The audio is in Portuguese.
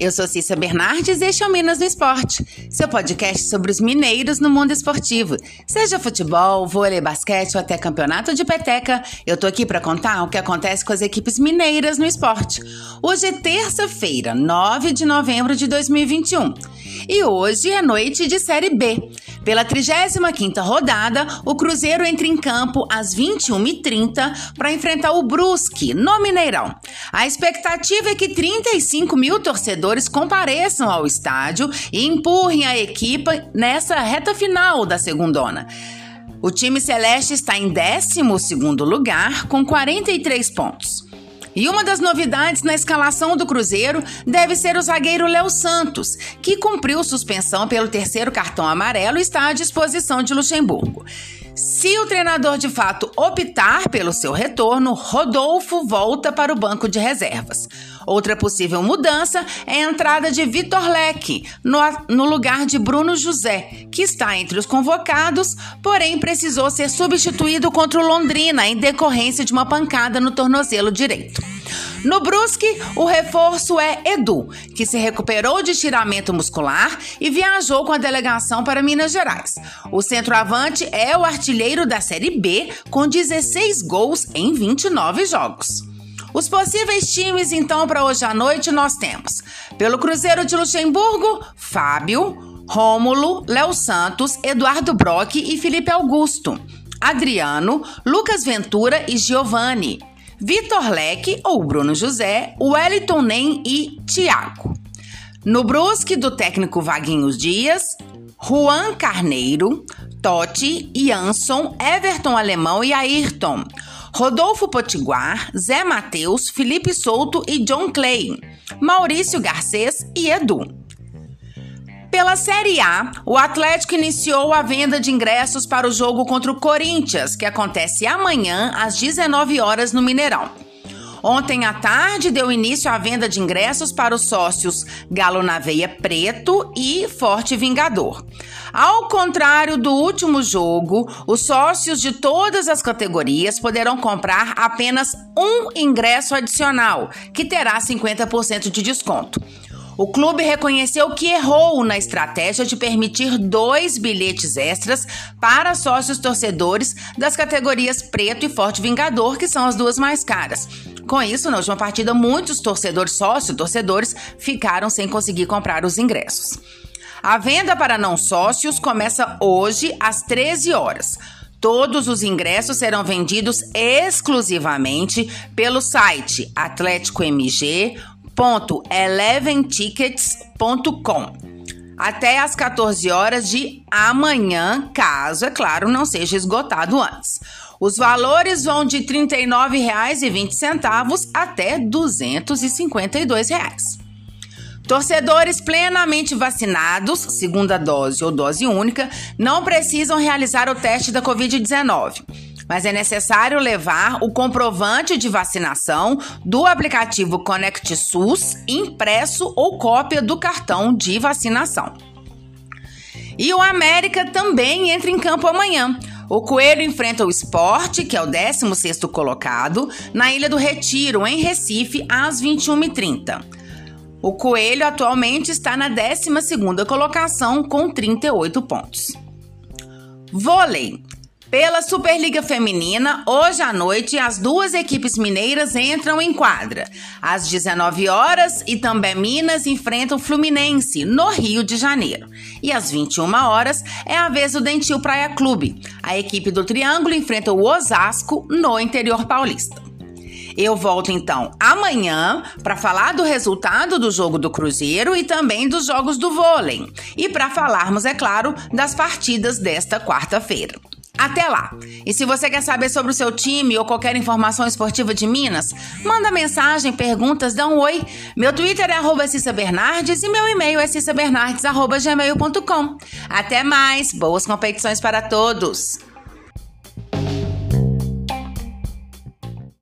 Eu sou Cissa Bernardes e este é o Minas no Esporte, seu podcast sobre os mineiros no mundo esportivo. Seja futebol, vôlei, basquete ou até campeonato de peteca, eu tô aqui para contar o que acontece com as equipes mineiras no esporte. Hoje é terça-feira, 9 de novembro de 2021. E hoje é noite de Série B. Pela 35ª rodada, o Cruzeiro entra em campo às 21h30 para enfrentar o Brusque, no Mineirão. A expectativa é que 35 mil torcedores compareçam ao estádio e empurrem a equipe nessa reta final da segundona. O time celeste está em 12º lugar com 43 pontos. E uma das novidades na escalação do Cruzeiro deve ser o zagueiro Léo Santos, que cumpriu suspensão pelo terceiro cartão amarelo e está à disposição de Luxemburgo. Se o treinador de fato optar pelo seu retorno, Rodolfo volta para o banco de reservas. Outra possível mudança é a entrada de Vitor Leque no, no, lugar de Bruno José, que está entre os convocados, porém precisou ser substituído contra o Londrina em decorrência de uma pancada no tornozelo direito. No Brusque, o reforço é Edu, que se recuperou de estiramento muscular e viajou com a delegação para Minas Gerais. O centroavante é o artilheiro da Série B, com 16 gols em 29 jogos. Os possíveis times, então, para hoje à noite nós temos: pelo Cruzeiro de Luxemburgo, Fábio, Rômulo, Léo Santos, Eduardo Brock e Felipe Augusto. Adriano, Lucas Ventura e Giovanni. Vitor Leque ou Bruno José, Wellington Nem e Thiago. No Brusque, do técnico Vaguinhos Dias, Juan Carneiro, Totti, Jansson, Everton Alemão e Ayrton. Rodolfo Potiguar, Zé Matheus, Felipe Souto e John Clay. Maurício Garcês e Edu. Pela Série A, o Atlético iniciou a venda de ingressos para o jogo contra o Corinthians, que acontece amanhã às 19 horas no Mineirão. Ontem à tarde deu início à venda de ingressos para os sócios Galo na Veia Preto e Forte Vingador. Ao contrário do último jogo, os sócios de todas as categorias poderão comprar apenas um ingresso adicional, que terá 50% de desconto. O clube reconheceu que errou na estratégia de permitir dois bilhetes extras para sócios torcedores das categorias Preto e Forte Vingador, que são as duas mais caras. Com isso, na última partida, muitos torcedores, sócios torcedores, ficaram sem conseguir comprar os ingressos. A venda para não sócios começa hoje às 13 horas. Todos os ingressos serão vendidos exclusivamente pelo site Atlético MG www.eleventickets.com até às 14 horas de amanhã, caso, é claro, não seja esgotado antes. Os valores vão de R$ 39,20 até 252 reais. Torcedores plenamente vacinados, segunda dose ou dose única, não precisam realizar o teste da Covid-19 mas é necessário levar o comprovante de vacinação do aplicativo Conect SUS impresso ou cópia do cartão de vacinação. E o América também entra em campo amanhã. O Coelho enfrenta o Esporte, que é o 16º colocado, na Ilha do Retiro, em Recife, às 21h30. O Coelho atualmente está na 12ª colocação com 38 pontos. Vôlei. Pela Superliga Feminina, hoje à noite, as duas equipes mineiras entram em quadra. Às 19 horas, também Minas enfrentam o Fluminense, no Rio de Janeiro. E às 21 horas, é a vez do Dentil Praia Clube. A equipe do Triângulo enfrenta o Osasco, no interior paulista. Eu volto então amanhã para falar do resultado do jogo do Cruzeiro e também dos jogos do vôlei. E para falarmos, é claro, das partidas desta quarta-feira. Até lá! E se você quer saber sobre o seu time ou qualquer informação esportiva de Minas, manda mensagem, perguntas, dá um oi. Meu Twitter é arroba e meu e-mail é cissabernardes.gmail.com. Até mais! Boas competições para todos!